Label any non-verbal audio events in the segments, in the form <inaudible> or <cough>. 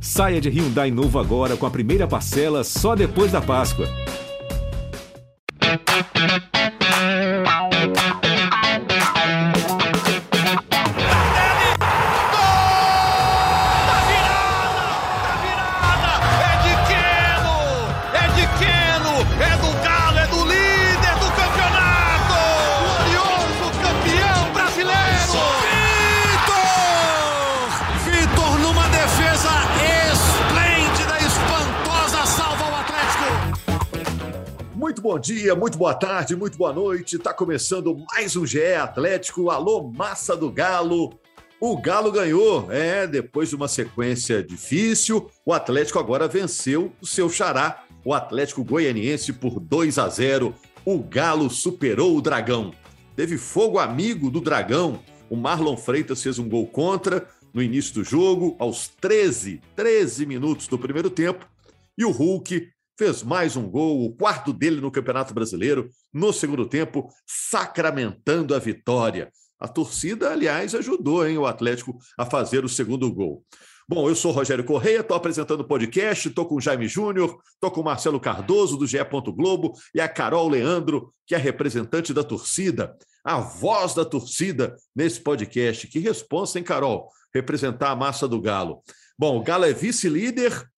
Saia de Hyundai novo agora com a primeira parcela só depois da Páscoa. Dia, muito boa tarde, muito boa noite. Está começando mais um GE Atlético. Alô, massa do Galo. O Galo ganhou, é, depois de uma sequência difícil, o Atlético agora venceu o seu xará, o Atlético Goianiense por 2 a 0. O Galo superou o Dragão. Teve fogo amigo do Dragão. O Marlon Freitas fez um gol contra no início do jogo, aos 13, 13 minutos do primeiro tempo, e o Hulk fez mais um gol, o quarto dele no Campeonato Brasileiro, no segundo tempo, sacramentando a vitória. A torcida, aliás, ajudou hein, o Atlético a fazer o segundo gol. Bom, eu sou Rogério Correia, estou apresentando o podcast, estou com o Jaime Júnior, estou com o Marcelo Cardoso, do GE. Globo, e a Carol Leandro, que é representante da torcida, a voz da torcida nesse podcast. Que responsa, hein, Carol? Representar a massa do Galo. Bom, o Galo é vice-líder,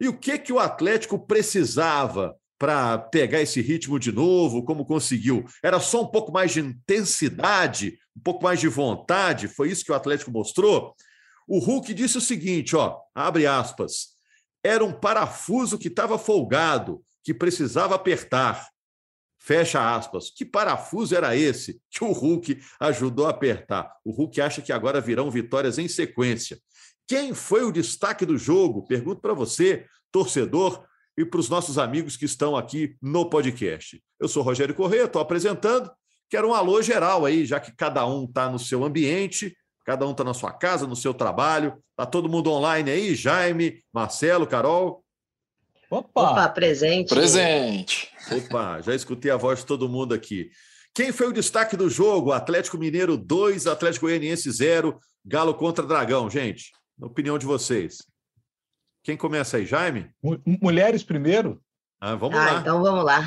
e o que que o Atlético precisava para pegar esse ritmo de novo? Como conseguiu? Era só um pouco mais de intensidade, um pouco mais de vontade? Foi isso que o Atlético mostrou? O Hulk disse o seguinte, ó, abre aspas, era um parafuso que estava folgado, que precisava apertar. Fecha aspas. Que parafuso era esse que o Hulk ajudou a apertar? O Hulk acha que agora virão vitórias em sequência. Quem foi o destaque do jogo? Pergunto para você, torcedor, e para os nossos amigos que estão aqui no podcast. Eu sou Rogério Corrêa, estou apresentando. Quero um alô geral aí, já que cada um está no seu ambiente, cada um está na sua casa, no seu trabalho. Está todo mundo online aí? Jaime, Marcelo, Carol? Opa! Opa, presente. Presente. Opa, já escutei a voz de todo mundo aqui. Quem foi o destaque do jogo? Atlético Mineiro 2, Atlético Goianiense 0, Galo contra Dragão, gente na opinião de vocês. Quem começa aí, Jaime? Mulheres primeiro. Ah, vamos ah, lá. Então vamos lá.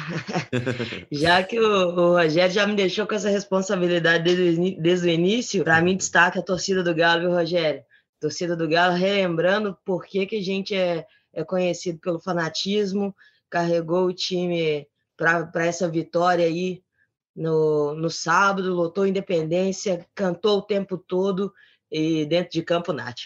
<laughs> já que o, o, Rogério já me deixou com essa responsabilidade desde, desde o início, para mim destaca a torcida do Galo, viu, Rogério? Torcida do Galo, relembrando por que, que a gente é, é conhecido pelo fanatismo, carregou o time para essa vitória aí no, no sábado, lotou Independência, cantou o tempo todo e dentro de campo, Nath.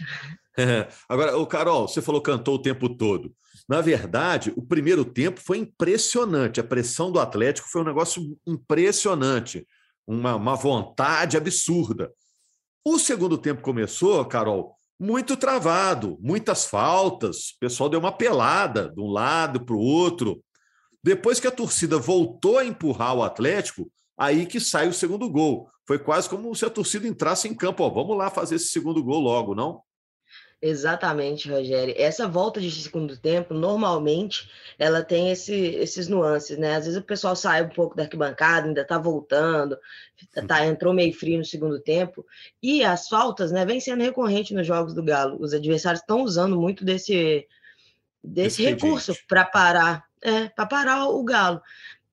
<laughs> Agora, o Carol, você falou cantou o tempo todo. Na verdade, o primeiro tempo foi impressionante. A pressão do Atlético foi um negócio impressionante, uma, uma vontade absurda. O segundo tempo começou, Carol, muito travado, muitas faltas. O pessoal deu uma pelada de um lado para o outro. Depois que a torcida voltou a empurrar o Atlético, aí que sai o segundo gol. Foi quase como se a torcida entrasse em campo, ó, vamos lá fazer esse segundo gol logo, não? Exatamente, Rogério. Essa volta de segundo tempo, normalmente, ela tem esse, esses nuances, né? Às vezes o pessoal sai um pouco da arquibancada, ainda tá voltando, tá, entrou meio frio no segundo tempo. E as faltas, né, vem sendo recorrente nos jogos do Galo. Os adversários estão usando muito desse, desse recurso para parar, é, para parar o Galo.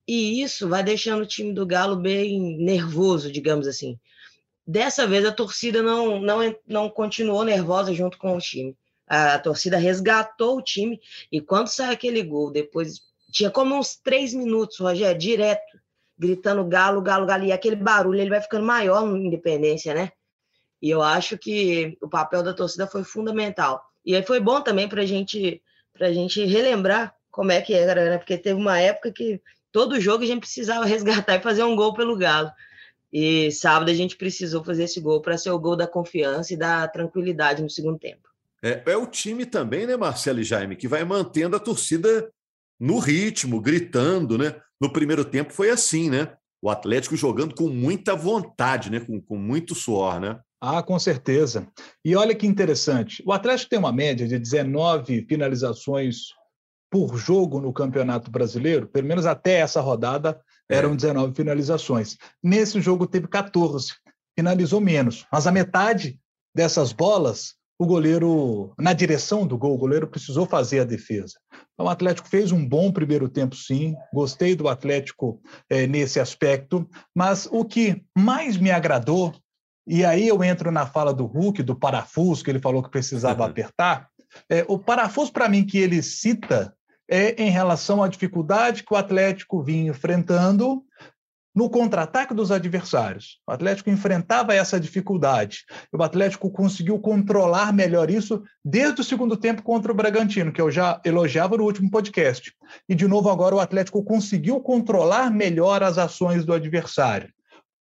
E isso vai deixando o time do Galo bem nervoso, digamos assim. Dessa vez a torcida não, não, não continuou nervosa junto com o time. A, a torcida resgatou o time e quando sai aquele gol, depois tinha como uns três minutos, Rogério, direto, gritando galo, galo, galo, e aquele barulho ele vai ficando maior no Independência, né? E eu acho que o papel da torcida foi fundamental. E aí foi bom também para gente, a gente relembrar como é que era, né? Porque teve uma época que todo jogo a gente precisava <laughs> resgatar e fazer um gol pelo Galo. E sábado a gente precisou fazer esse gol para ser o gol da confiança e da tranquilidade no segundo tempo. É, é, o time também, né, Marcelo e Jaime, que vai mantendo a torcida no ritmo, gritando, né? No primeiro tempo foi assim, né? O Atlético jogando com muita vontade, né? Com, com muito suor, né? Ah, com certeza. E olha que interessante. O Atlético tem uma média de 19 finalizações por jogo no Campeonato Brasileiro, pelo menos até essa rodada, é. eram 19 finalizações. Nesse jogo teve 14, finalizou menos, mas a metade dessas bolas o goleiro, na direção do gol, o goleiro precisou fazer a defesa. Então, o Atlético fez um bom primeiro tempo, sim. Gostei do Atlético é, nesse aspecto. Mas o que mais me agradou, e aí eu entro na fala do Hulk, do parafuso, que ele falou que precisava uhum. <laughs> apertar. É, o parafuso, para mim, que ele cita é em relação à dificuldade que o Atlético vinha enfrentando no contra-ataque dos adversários. O Atlético enfrentava essa dificuldade. O Atlético conseguiu controlar melhor isso desde o segundo tempo contra o Bragantino, que eu já elogiava no último podcast. E, de novo, agora o Atlético conseguiu controlar melhor as ações do adversário.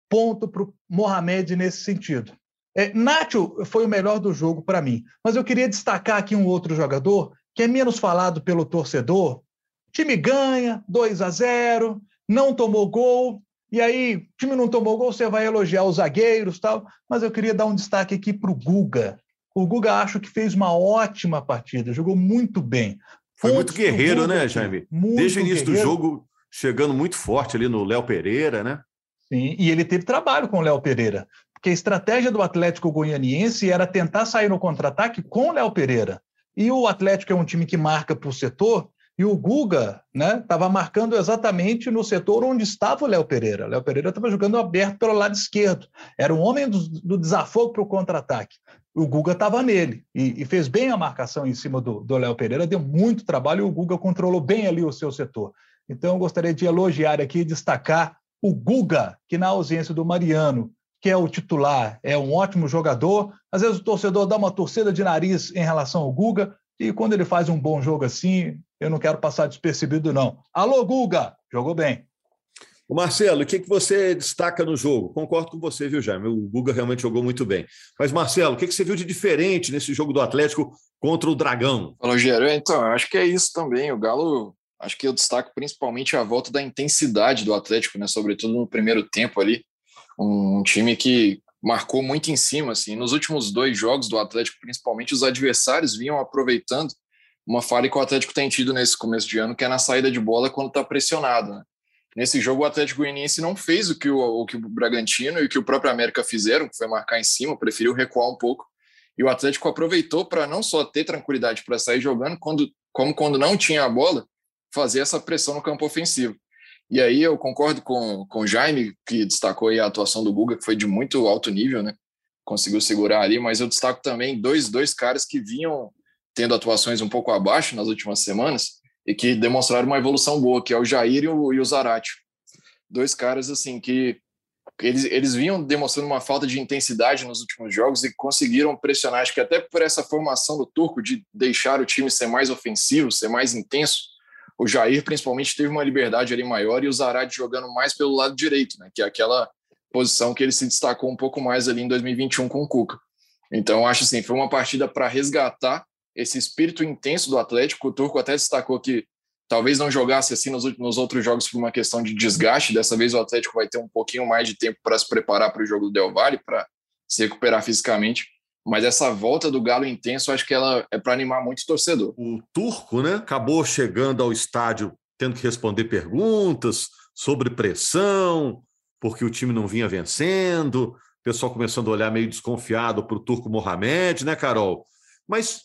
Ponto para o Mohamed nesse sentido. É, Nacho foi o melhor do jogo para mim, mas eu queria destacar aqui um outro jogador que é menos falado pelo torcedor. O time ganha 2 a 0, não tomou gol, e aí, o time não tomou gol, você vai elogiar os zagueiros tal, mas eu queria dar um destaque aqui para o Guga. O Guga acho que fez uma ótima partida, jogou muito bem. Foi muito guerreiro, né, Jaime? Desde o início guerreiro. do jogo, chegando muito forte ali no Léo Pereira, né? Sim, e ele teve trabalho com o Léo Pereira, porque a estratégia do Atlético Goianiense era tentar sair no contra-ataque com o Léo Pereira. E o Atlético é um time que marca por setor, e o Guga estava né, marcando exatamente no setor onde estava o Léo Pereira. Léo Pereira estava jogando aberto pelo lado esquerdo. Era um homem do, do desafogo para o contra-ataque. O Guga estava nele e, e, fez bem a marcação em cima do Léo Pereira, deu muito trabalho e o Guga controlou bem ali o seu setor. Então, eu gostaria de elogiar aqui e destacar o Guga, que na ausência do Mariano, que é o titular, é um ótimo jogador. Às vezes o torcedor dá uma torcida de nariz em relação ao Guga, e quando ele faz um bom jogo assim, eu não quero passar despercebido, não. Alô, Guga! Jogou bem. O Marcelo, o que, que você destaca no jogo? Concordo com você, viu, Jaime? O Guga realmente jogou muito bem. Mas, Marcelo, o que, que você viu de diferente nesse jogo do Atlético contra o Dragão? Fala, Rogério. Então, acho que é isso também. O Galo, acho que eu destaco principalmente a volta da intensidade do Atlético, né? Sobretudo no primeiro tempo ali. Um time que marcou muito em cima, assim. Nos últimos dois jogos do Atlético, principalmente, os adversários vinham aproveitando uma falha que o Atlético tem tido nesse começo de ano, que é na saída de bola quando está pressionado. Né? Nesse jogo, o Atlético Goianiense não fez o que o, o que o Bragantino e o que o próprio América fizeram, que foi marcar em cima, preferiu recuar um pouco. E o Atlético aproveitou para não só ter tranquilidade para sair jogando, quando, como quando não tinha a bola, fazer essa pressão no campo ofensivo. E aí eu concordo com, com o Jaime, que destacou a atuação do Guga, que foi de muito alto nível, né? Conseguiu segurar ali, mas eu destaco também dois, dois caras que vinham tendo atuações um pouco abaixo nas últimas semanas e que demonstraram uma evolução boa, que é o Jair e o, e o Zarate. Dois caras assim que eles, eles vinham demonstrando uma falta de intensidade nos últimos jogos e conseguiram pressionar, acho que até por essa formação do Turco de deixar o time ser mais ofensivo, ser mais intenso, o Jair principalmente teve uma liberdade ali maior e o Zarate jogando mais pelo lado direito, né, que é aquela posição que ele se destacou um pouco mais ali em 2021 com o Cuca. Então, acho assim, foi uma partida para resgatar esse espírito intenso do Atlético. O Turco até destacou que talvez não jogasse assim nos, nos outros jogos por uma questão de desgaste. Dessa vez o Atlético vai ter um pouquinho mais de tempo para se preparar para o jogo do Del Valle, para se recuperar fisicamente. Mas essa volta do Galo intenso, acho que ela é para animar muito o torcedor. O Turco, né, acabou chegando ao estádio tendo que responder perguntas sobre pressão, porque o time não vinha vencendo, o pessoal começando a olhar meio desconfiado para o Turco Mohamed, né, Carol? Mas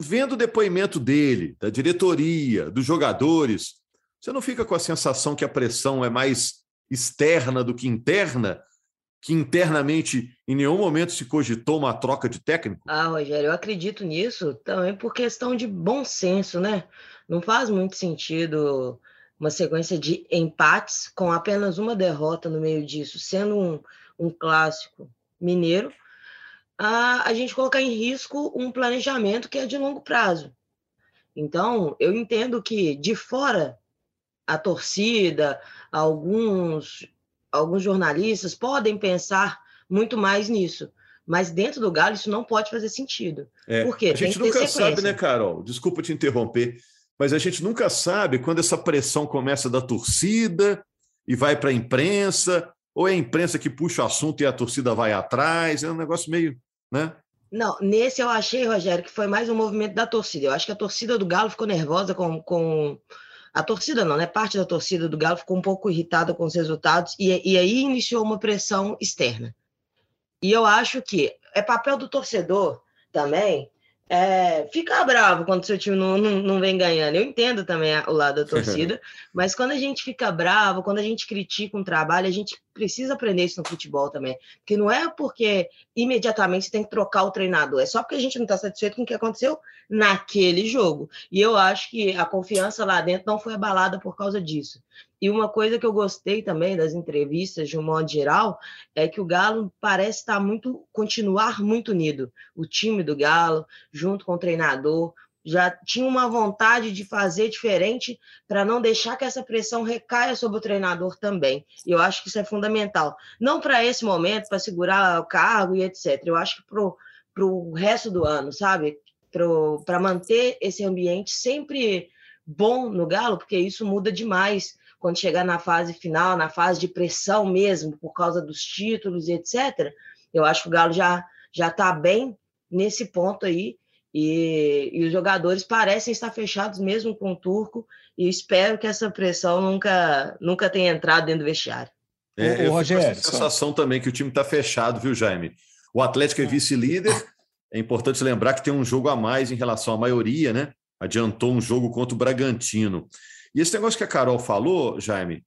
vendo o depoimento dele, da diretoria, dos jogadores, você não fica com a sensação que a pressão é mais externa do que interna? Que internamente em nenhum momento se cogitou uma troca de técnico? Ah, Rogério, eu acredito nisso também por questão de bom senso, né? Não faz muito sentido uma sequência de empates com apenas uma derrota no meio disso, sendo um, um clássico mineiro a, a gente colocar em risco um planejamento que é de longo prazo. Então, eu entendo que de fora a torcida, alguns, alguns jornalistas podem pensar muito mais nisso. Mas dentro do Galo isso não pode fazer sentido. É, Por quê? A gente nunca sabe, né, Carol? Desculpa te interromper, mas a gente nunca sabe quando essa pressão começa da torcida e vai para a imprensa, ou é a imprensa que puxa o assunto e a torcida vai atrás. É um negócio meio né? Não, nesse eu achei, Rogério, que foi mais um movimento da torcida. Eu acho que a torcida do Galo ficou nervosa com, com... a torcida não, né? Parte da torcida do Galo ficou um pouco irritada com os resultados e, e aí iniciou uma pressão externa. E eu acho que é papel do torcedor também é, ficar bravo quando seu time não, não, não, vem ganhando. Eu entendo também o lado da <laughs> torcida, mas quando a gente fica bravo, quando a gente critica um trabalho, a gente precisa aprender isso no futebol também. Porque não é porque imediatamente você tem que trocar o treinador, é só porque a gente não está satisfeito com o que aconteceu naquele jogo. E eu acho que a confiança lá dentro não foi abalada por causa disso. E uma coisa que eu gostei também das entrevistas, de um modo geral, é que o Galo parece estar muito, continuar muito unido. O time do Galo, junto com o treinador, já tinha uma vontade de fazer diferente para não deixar que essa pressão recaia sobre o treinador também. E eu acho que isso é fundamental. Não para esse momento, para segurar o cargo e etc. Eu acho que para o resto do ano, sabe? Para manter esse ambiente sempre bom no Galo, porque isso muda demais quando chegar na fase final, na fase de pressão mesmo, por causa dos títulos e etc., eu acho que o Galo já já está bem nesse ponto aí. E, e, os jogadores parecem estar fechados mesmo com o Turco, e espero que essa pressão nunca, nunca tenha entrado dentro do vestiário. É, eu Rogério, a sensação também que o time está fechado, viu, Jaime? O Atlético é vice-líder. É importante lembrar que tem um jogo a mais em relação à maioria, né? Adiantou um jogo contra o Bragantino. E esse negócio que a Carol falou, Jaime,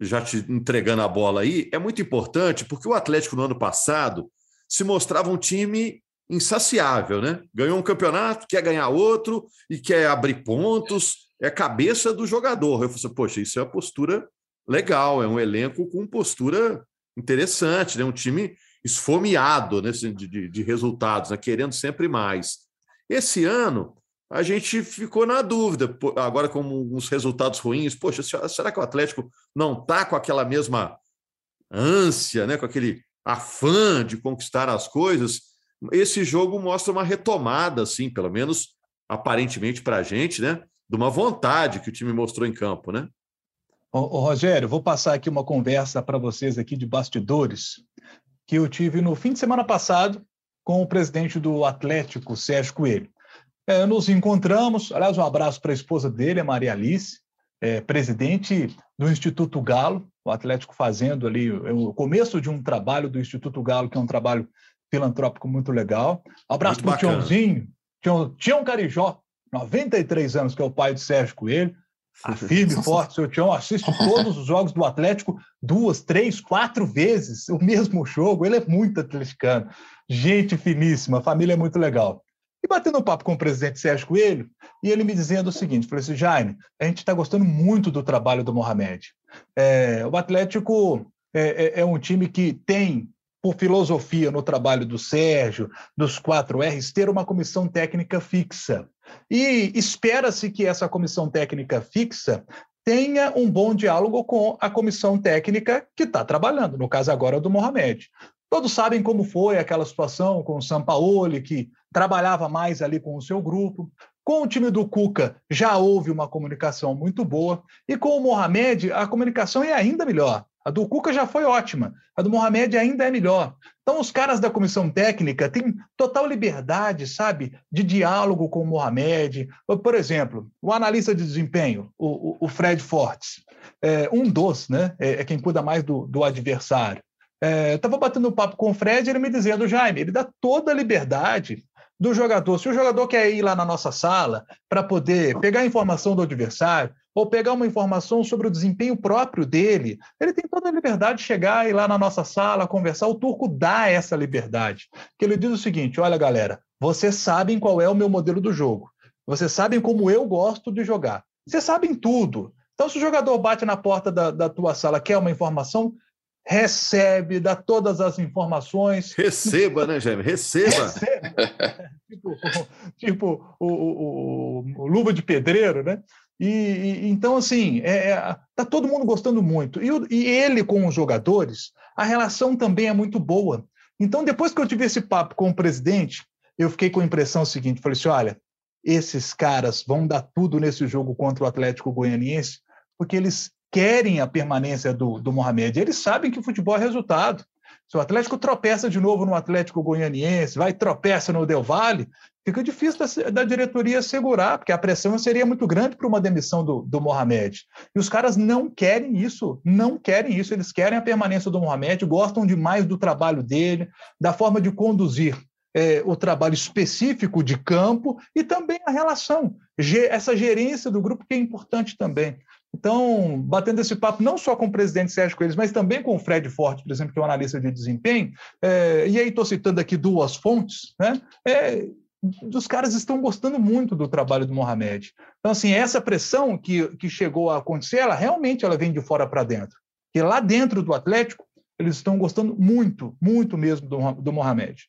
já te entregando a bola aí, é muito importante porque o Atlético no ano passado se mostrava um time insaciável, né? Ganhou um campeonato, quer ganhar outro e quer abrir pontos, é cabeça do jogador. Eu falei assim, poxa, isso é uma postura legal, é um elenco com postura interessante, né? Um time esfomeado né? de, de, de resultados, né? querendo sempre mais. Esse ano, a gente ficou na dúvida, agora com uns resultados ruins, poxa, será que o Atlético não está com aquela mesma ânsia, né, com aquele afã de conquistar as coisas? Esse jogo mostra uma retomada, assim, pelo menos aparentemente para a gente, né, de uma vontade que o time mostrou em campo, né? Ô, ô Rogério, vou passar aqui uma conversa para vocês aqui de bastidores que eu tive no fim de semana passado com o presidente do Atlético, Sérgio Coelho. É, nos encontramos, aliás, um abraço para a esposa dele, a Maria Alice, é, presidente do Instituto Galo, o Atlético fazendo ali o começo de um trabalho do Instituto Galo, que é um trabalho filantrópico muito legal. Abraço para o Tiãozinho, Tião, Tião Carijó, 93 anos, que é o pai de Sérgio Coelho. A firme e forte, seu Tião assiste <laughs> todos os jogos do Atlético duas, três, quatro vezes o mesmo jogo. Ele é muito atleticano. Gente finíssima, a família é muito legal. E batendo um papo com o presidente Sérgio Coelho, e ele me dizendo o seguinte: falei assim, Jaime, a gente está gostando muito do trabalho do Mohamed. É, o Atlético é, é, é, um time que tem, por filosofia no trabalho do Sérgio, dos quatro R's, ter uma comissão técnica fixa. E espera-se que essa comissão técnica fixa tenha um bom diálogo com a comissão técnica que está trabalhando, no caso agora do Mohamed. Todos sabem como foi aquela situação com o Sampaoli, que trabalhava mais ali com o seu grupo. Com o time do Cuca já houve uma comunicação muito boa. E com o Mohamed, a comunicação é ainda melhor. A do Cuca já foi ótima, a do Mohamed ainda é melhor. Então, os caras da comissão técnica têm total liberdade, sabe, de diálogo com o Mohamed. Por exemplo, o analista de desempenho, o, o Fred Fortes, é, um dos, né, é, é quem cuida mais do, do adversário. Estava é, batendo papo com o Fred, ele me dizendo, Jaime, ele dá toda a liberdade do jogador. Se o jogador quer ir lá na nossa sala para poder pegar informação do adversário ou pegar uma informação sobre o desempenho próprio dele, ele tem toda a liberdade de chegar e ir lá na nossa sala, conversar. O turco dá essa liberdade. Que ele diz o seguinte: olha, galera, vocês sabem qual é o meu modelo do jogo. Vocês sabem como eu gosto de jogar. Vocês sabem tudo. Então, se o jogador bate na porta da, da tua sala, quer uma informação, recebe, dá todas as informações. Receba, né, Jaime? Receba. Receba. <laughs> tipo, tipo o, o, o, Luva de Pedreiro, né? E, e então, assim, é, é, tá todo mundo gostando muito. E, e ele com os jogadores, a relação também é muito boa. Então, depois que eu tive esse papo com o presidente, eu fiquei com a impressão seguinte: falei assim, olha, esses caras vão dar tudo nesse jogo contra o Atlético Goianiense, porque eles querem a permanência do, do Mohamed. Eles sabem que o futebol é resultado. Se o Atlético tropeça de novo no Atlético Goianiense, vai tropeça no Del Valle, fica difícil da, da diretoria segurar, porque a pressão seria muito grande para uma demissão do, do Mohamed. E os caras não querem isso, não querem isso. Eles querem a permanência do Mohamed, gostam demais do trabalho dele, da forma de conduzir é, o trabalho específico de campo e também a relação, essa gerência do grupo que é importante também. Então, batendo esse papo não só com o presidente Sérgio Coelho, mas também com o Fred Forte, por exemplo, que é um analista de desempenho, é, e aí estou citando aqui duas fontes, né? É, os caras estão gostando muito do trabalho do Mohamed. Então, assim, essa pressão que, que chegou a acontecer, ela realmente ela vem de fora para dentro. E lá dentro do Atlético, eles estão gostando muito, muito mesmo do, do Mohamed.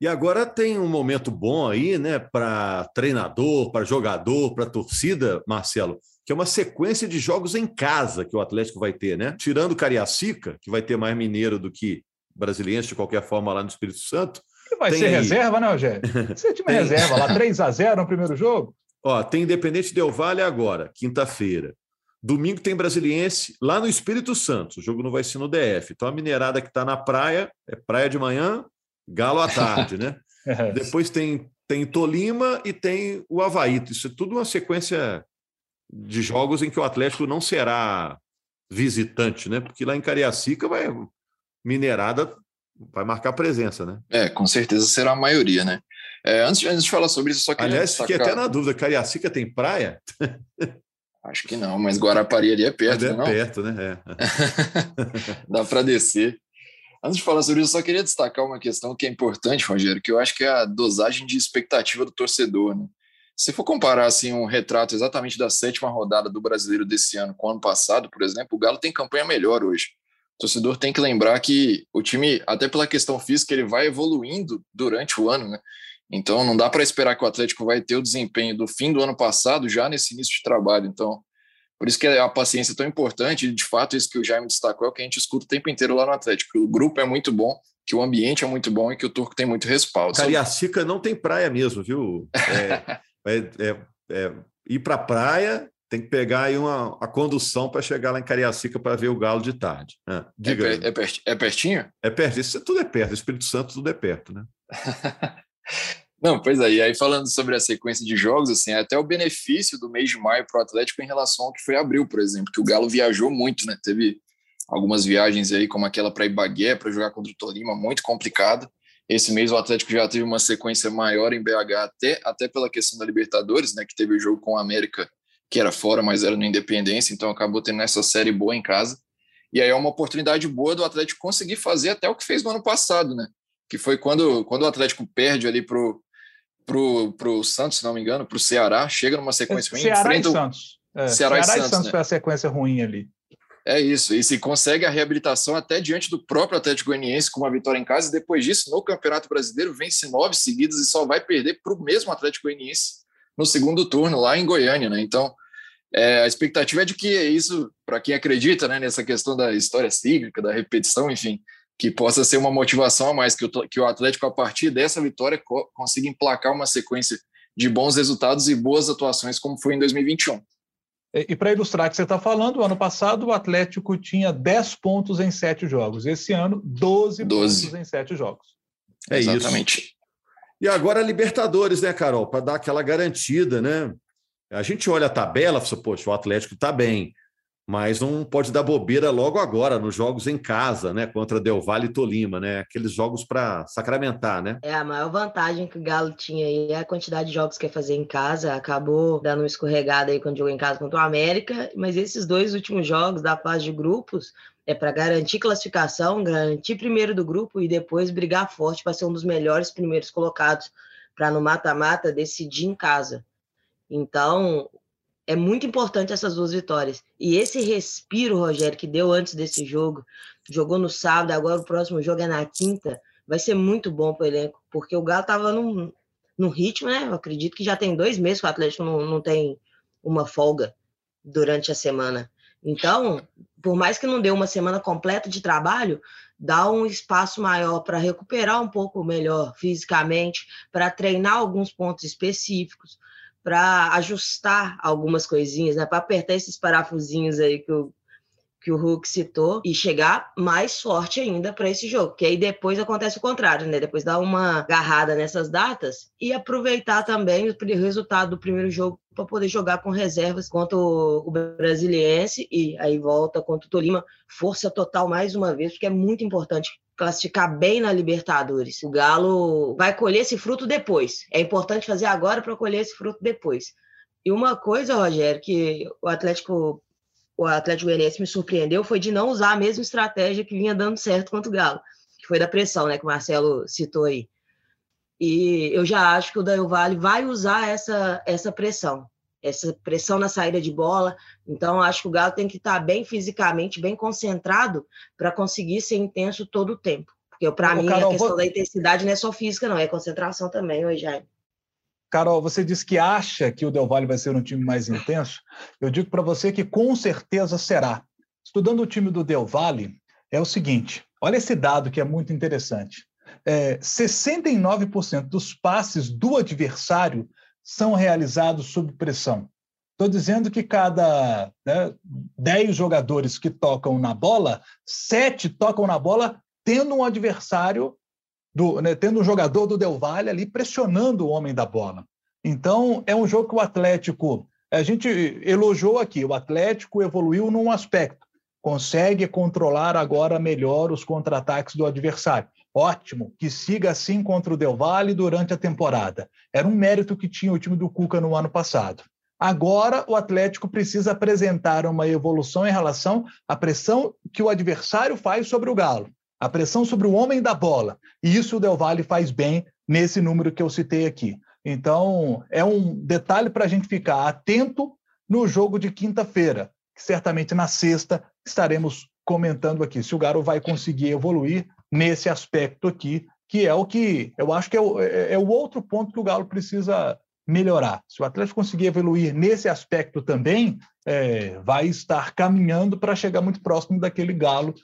E agora tem um momento bom aí, né, para treinador, para jogador, para torcida, Marcelo, que é uma sequência de jogos em casa que o Atlético vai ter, né? Tirando o Cariacica, que vai ter mais mineiro do que brasileiro de qualquer forma lá no Espírito Santo. Que vai ser aí... reserva, né, Rogério? <laughs> Você time tem... reserva lá, 3 a 0 no primeiro jogo. Ó, tem Independente Del Vale agora, quinta-feira. Domingo tem Brasiliense lá no Espírito Santo. O jogo não vai ser no DF. Então a minerada que está na praia é praia de manhã, galo à tarde, né? <laughs> é. Depois tem, tem Tolima e tem o Havaí. Isso é tudo uma sequência de jogos em que o Atlético não será visitante, né? Porque lá em Cariacica vai minerada vai marcar presença, né? É, com certeza será a maioria, né? É, antes, antes de falar sobre isso, só queria Aliás, destacar... fiquei até na dúvida, Cariacica tem praia? Acho que não, mas Guarapari ali é perto, é não? perto, né? É. <laughs> Dá para descer. Antes de falar sobre isso, só queria destacar uma questão que é importante, Rogério, que eu acho que é a dosagem de expectativa do torcedor, né? Se for comparar assim um retrato exatamente da sétima rodada do Brasileiro desse ano com o ano passado, por exemplo, o Galo tem campanha melhor hoje. O torcedor tem que lembrar que o time, até pela questão física, ele vai evoluindo durante o ano, né? Então não dá para esperar que o Atlético vai ter o desempenho do fim do ano passado já nesse início de trabalho. Então, por isso que a paciência é tão importante, e de fato, isso que o Jaime destacou é o que a gente escuta o tempo inteiro lá no Atlético. O grupo é muito bom, que o ambiente é muito bom e que o Turco tem muito respaldo. Cariacica não tem praia mesmo, viu? É, <laughs> é, é, é, ir para a praia, tem que pegar aí uma, a condução para chegar lá em Cariacica para ver o Galo de tarde. Ah, diga. É, é, é, pertinho? É perto. Isso tudo é perto. Espírito Santo tudo é perto, né? <laughs> Não, pois aí, aí falando sobre a sequência de jogos, assim, é até o benefício do mês de maio para o Atlético em relação ao que foi abril, por exemplo, que o Galo viajou muito, né? Teve algumas viagens aí, como aquela para Ibagué, para jogar contra o Tolima, muito complicada. Esse mês o Atlético já teve uma sequência maior em BH, até, até pela questão da Libertadores, né, que teve o jogo com o América, que era fora, mas era no Independência, então acabou tendo essa série boa em casa. E aí é uma oportunidade boa do Atlético conseguir fazer até o que fez no ano passado, né? Que foi quando, quando o Atlético perde ali pro, pro, pro Santos, se não me engano, pro Ceará, chega numa sequência ruim. Ceará enfrenta e Santos. É, Ceará, Ceará, e Santos, Santos né? foi a sequência ruim ali. É isso, e se consegue a reabilitação até diante do próprio Atlético Goianiense com uma vitória em casa, e depois disso, no Campeonato Brasileiro, vence nove seguidas e só vai perder para o mesmo Atlético Goianiense no segundo turno, lá em Goiânia, né? Então, é, a expectativa é de que isso, para quem acredita né, nessa questão da história cíclica, da repetição, enfim, que possa ser uma motivação a mais, que o, que o Atlético, a partir dessa vitória, co consiga emplacar uma sequência de bons resultados e boas atuações, como foi em 2021. E, para ilustrar o que você está falando, o ano passado o Atlético tinha 10 pontos em 7 jogos. Esse ano, 12, 12. pontos em 7 jogos. É Exatamente. Isso. E agora Libertadores, né, Carol? Para dar aquela garantida, né? A gente olha a tabela e fala, poxa, o Atlético está bem mas não pode dar bobeira logo agora, nos jogos em casa, né? Contra Del Valle e Tolima, né? Aqueles jogos para sacramentar, né? É, a maior vantagem que o Galo tinha aí é a quantidade de jogos que ia fazer em casa. Acabou dando uma escorregada aí quando jogou em casa contra o América, mas esses dois últimos jogos da fase de grupos é para garantir classificação, garantir primeiro do grupo e depois brigar forte para ser um dos melhores primeiros colocados para no mata-mata decidir em casa. Então, é muito importante essas duas vitórias. E esse respiro, Rogério, que deu antes desse jogo, jogou no sábado, agora o próximo jogo é na quinta, vai ser muito bom para o elenco, porque o Galo estava num, num ritmo, né? Eu acredito que já tem dois meses que o Atlético não, não tem uma folga durante a semana. Então, por mais que não dê uma semana completa de trabalho, dá um espaço maior para recuperar um pouco melhor fisicamente, para treinar alguns pontos específicos, para ajustar algumas coisinhas, né? Para apertar esses parafusinhos aí que o, que o Hulk citou e chegar mais forte ainda para esse jogo. Que aí depois acontece o contrário, né? Depois dá uma agarrada nessas datas e aproveitar também o resultado do primeiro jogo para poder jogar com reservas contra o Brasiliense e aí volta contra o Tolima. Força total mais uma vez, porque é muito importante classificar bem na Libertadores. O Galo vai colher esse fruto depois. É importante fazer agora para colher esse fruto depois. E uma coisa, Rogério, que o Atlético o Atlético Goianiense me surpreendeu foi de não usar a mesma estratégia que vinha dando certo contra o Galo, que foi da pressão, né, que o Marcelo citou aí. E eu já acho que o Del Valle vai usar essa, essa pressão, essa pressão na saída de bola. Então, acho que o Galo tem que estar bem fisicamente, bem concentrado para conseguir ser intenso todo o tempo. Porque, para mim, Carol, a questão vou... da intensidade não é só física, não, é concentração também, hoje, Jaime. Carol, você disse que acha que o Del Valle vai ser um time mais intenso. Eu digo para você que com certeza será. Estudando o time do Del Valle, é o seguinte: olha esse dado que é muito interessante. É, 69% dos passes do adversário são realizados sob pressão. Estou dizendo que cada né, 10 jogadores que tocam na bola, 7 tocam na bola tendo um adversário do, né, tendo um jogador do Del Valle ali pressionando o homem da bola. Então, é um jogo que o Atlético. A gente elogiou aqui, o Atlético evoluiu num aspecto, consegue controlar agora melhor os contra-ataques do adversário. Ótimo, que siga assim contra o Del Valle durante a temporada. Era um mérito que tinha o time do Cuca no ano passado. Agora, o Atlético precisa apresentar uma evolução em relação à pressão que o adversário faz sobre o Galo a pressão sobre o homem da bola. E isso o Del Valle faz bem nesse número que eu citei aqui. Então, é um detalhe para a gente ficar atento no jogo de quinta-feira, que certamente na sexta estaremos comentando aqui se o Garo vai conseguir evoluir nesse aspecto aqui, que é o que eu acho que é o, é, é o outro ponto que o Galo precisa melhorar. Se o Atlético conseguir evoluir nesse aspecto também, é, vai estar caminhando para chegar muito próximo daquele Galo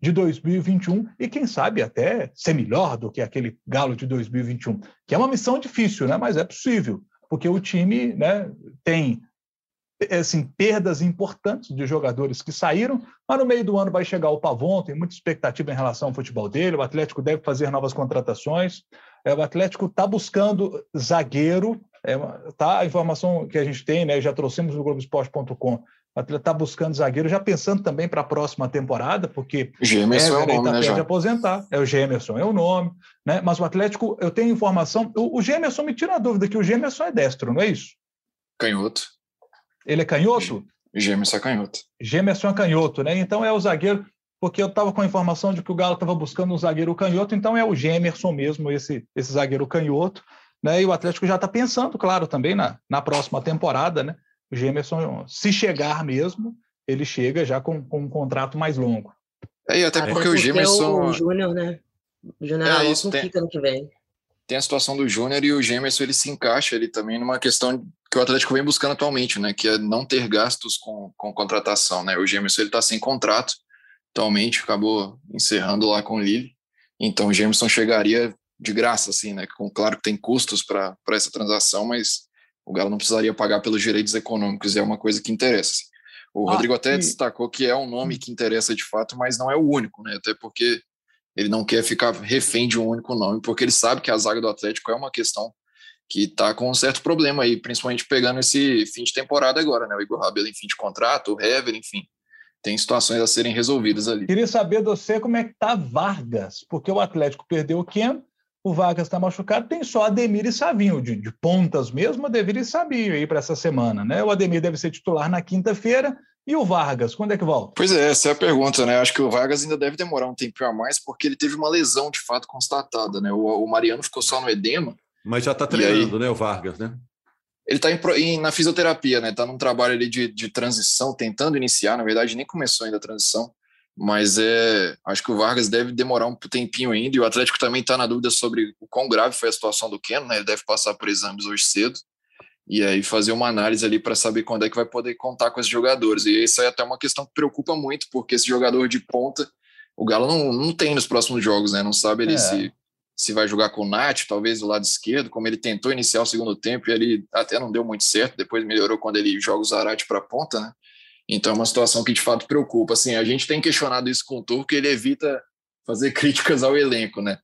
de 2021 e quem sabe até ser melhor do que aquele Galo de 2021, que é uma missão difícil, né? Mas é possível, porque o time, né, tem assim perdas importantes de jogadores que saíram, mas no meio do ano vai chegar o Pavon, tem muita expectativa em relação ao futebol dele, o Atlético deve fazer novas contratações, é, o Atlético está buscando zagueiro, é, tá a informação que a gente tem, né, já trouxemos no Globoesporte.com, o Atlético está buscando zagueiro, já pensando também para a próxima temporada, porque Gemerson é, o nome, tá né, de aposentar. É o Gemerson, é o nome, né? Mas o Atlético, eu tenho informação. O, o Gemerson me tira a dúvida que o Gemerson é destro, não é isso? Canhoto. Ele é canhoto? Gemerson é canhoto. Gemerson é canhoto, né? Então é o zagueiro, porque eu estava com a informação de que o Galo estava buscando um zagueiro canhoto, então é o Gemerson mesmo, esse, esse zagueiro canhoto. Né? E o Atlético já está pensando, claro, também na, na próxima temporada, né? o Gemerson, se chegar mesmo, ele chega já com, com um contrato mais longo. É, e até porque, porque o Gemerson. O Júnior, né? O Júnior é, isso tem, fica no que vem. Tem a situação do Júnior e o Gemerson ele se encaixa ele também numa questão que o Atlético vem buscando atualmente, né? Que é não ter gastos com, com contratação, né? O Gemerson ele está sem contrato atualmente, acabou encerrando lá com o Lille. Então o Gemerson chegaria de graça, assim, né? Com, claro que tem custos para essa transação, mas o Galo não precisaria pagar pelos direitos econômicos, e é uma coisa que interessa. Assim. O ah, Rodrigo até e... destacou que é um nome que interessa de fato, mas não é o único, né? Até porque ele não quer ficar refém de um único nome, porque ele sabe que a zaga do Atlético é uma questão que está com um certo problema aí, principalmente pegando esse fim de temporada agora, né? O Igor Rabelo em fim de contrato, o Hever, enfim. Tem situações a serem resolvidas ali. Queria saber de você como é que tá Vargas, porque o Atlético perdeu o Ken, o Vargas está machucado, tem só Ademir e Savinho, de, de pontas mesmo, Ademir e Savinho aí para essa semana, né? O Ademir deve ser titular na quinta-feira, e o Vargas, quando é que volta? Pois é, essa é a pergunta, né? Acho que o Vargas ainda deve demorar um tempinho a mais, porque ele teve uma lesão de fato constatada, né? O, o Mariano ficou só no edema. Mas já está treinando, aí, né, o Vargas, né? Ele está na fisioterapia, né? Está num trabalho ali de, de transição, tentando iniciar, na verdade, nem começou ainda a transição mas é, acho que o Vargas deve demorar um tempinho ainda, e o Atlético também está na dúvida sobre o quão grave foi a situação do Keno, né? ele deve passar por exames hoje cedo, e aí fazer uma análise ali para saber quando é que vai poder contar com esses jogadores, e isso é até uma questão que preocupa muito, porque esse jogador de ponta, o Galo não, não tem nos próximos jogos, né? não sabe ele é. se, se vai jogar com o Nath, talvez do lado esquerdo, como ele tentou iniciar o segundo tempo, e ele até não deu muito certo, depois melhorou quando ele joga o Zarate para a ponta, né? Então é uma situação que de fato preocupa. Assim, a gente tem questionado isso com o Turco, ele evita fazer <laughs> críticas ao elenco, né?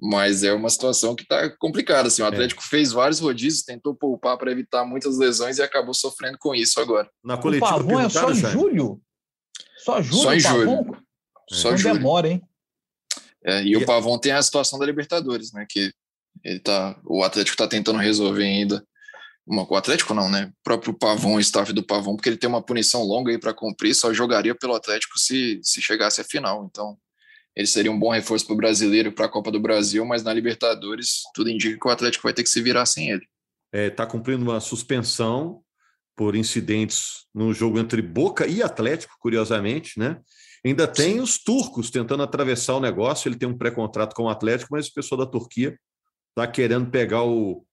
Mas é uma situação que está complicada. Assim, o é. Atlético é. fez vários rodízios, tentou poupar para evitar muitas lesões e acabou sofrendo com isso agora. Na coletiva, o Pavon é só em julho? Só julho? Só em julho. Só em julho. Demora, hein? É, e, e, o Pavon tem a situação da Libertadores, né? Que ele tá, o Atlético está tentando resolver ainda. Uma, o Atlético não, né? O próprio Pavon, o staff do Pavon, porque ele tem uma punição longa aí para cumprir, só jogaria pelo Atlético se, se chegasse à final. Então, ele seria um bom reforço para o brasileiro, para a Copa do Brasil, mas na Libertadores, tudo indica que o Atlético vai ter que se virar sem ele. Está é, tá cumprindo uma suspensão por incidentes no jogo entre Boca e Atlético, curiosamente, né? Ainda tem Sim. os turcos tentando atravessar o negócio. Ele tem um pré-contrato com o Atlético, mas o pessoal da Turquia está querendo pegar o,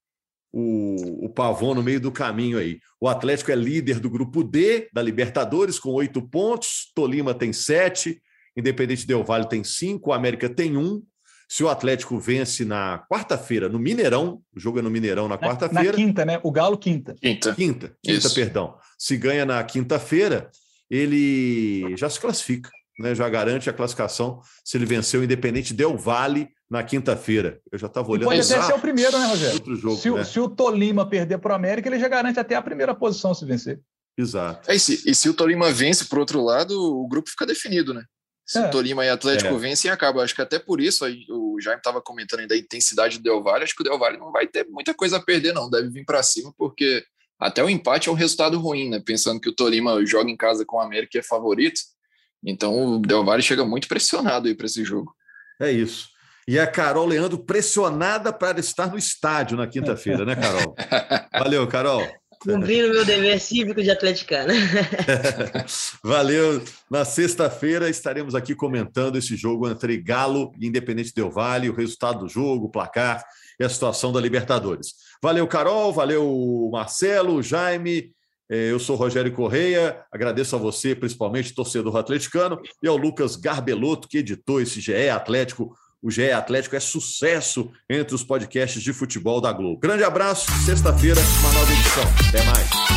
o, o Pavon no meio do caminho aí. O Atlético é líder do grupo D da Libertadores, com oito pontos. Tolima tem sete. Independente Del Vale tem cinco. O América tem um. Se o Atlético vence na quarta-feira, no Mineirão, o jogo é no Mineirão na quarta-feira. Na quinta, né? O Galo quinta. Quinta. Quinta, quinta perdão. Se ganha na quinta-feira, ele já se classifica, né? Já garante a classificação se ele venceu o Independente Del Vale na quinta-feira. Eu já estava olhando. E pode até ser o primeiro, né, Rogério? Outro jogo, se, né? se o Tolima perder para o América, ele já garante até a primeira posição se vencer. Exato. É, e, se, e se o Tolima vence, por outro lado, o grupo fica definido, né? Se é. Tolima e Atlético é. vencem, acaba. Acho que até por isso, aí, o Jaime estava comentando aí da intensidade do Del Valle, acho que o Del Valle não vai ter muita coisa a perder, não. Deve vir para cima, porque até o empate é um resultado ruim, né? Pensando que o Tolima joga em casa com o América, que é favorito. Então o Del Valle chega muito pressionado aí para esse jogo. É isso. E a Carol Leandro pressionada para estar no estádio na quinta-feira, né, Carol? <laughs> Valeu, Carol. Cumprindo meu dever cívico de atleticana. <laughs> Valeu. Na sexta-feira estaremos aqui comentando esse jogo entre Galo e Independente Del Vale, o resultado do jogo, o placar e a situação da Libertadores. Valeu, Carol. Valeu, Marcelo, Jaime. É, eu sou Rogério Correia, agradeço a você, principalmente torcedor atleticano, e ao Lucas Garbelotto, que editou esse GE Atlético o GE Atlético é sucesso entre os podcasts de futebol da Globo. Grande abraço, sexta-feira, uma nova edição. Até mais.